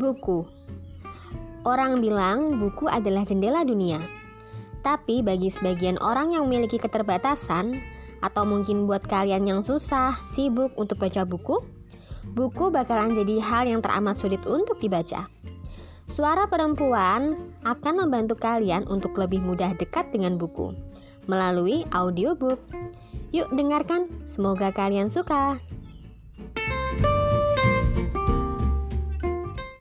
Buku Orang bilang buku adalah jendela dunia. Tapi bagi sebagian orang yang memiliki keterbatasan, atau mungkin buat kalian yang susah, sibuk untuk baca buku, buku bakalan jadi hal yang teramat sulit untuk dibaca. Suara perempuan akan membantu kalian untuk lebih mudah dekat dengan buku melalui audiobook. Yuk dengarkan, semoga kalian suka.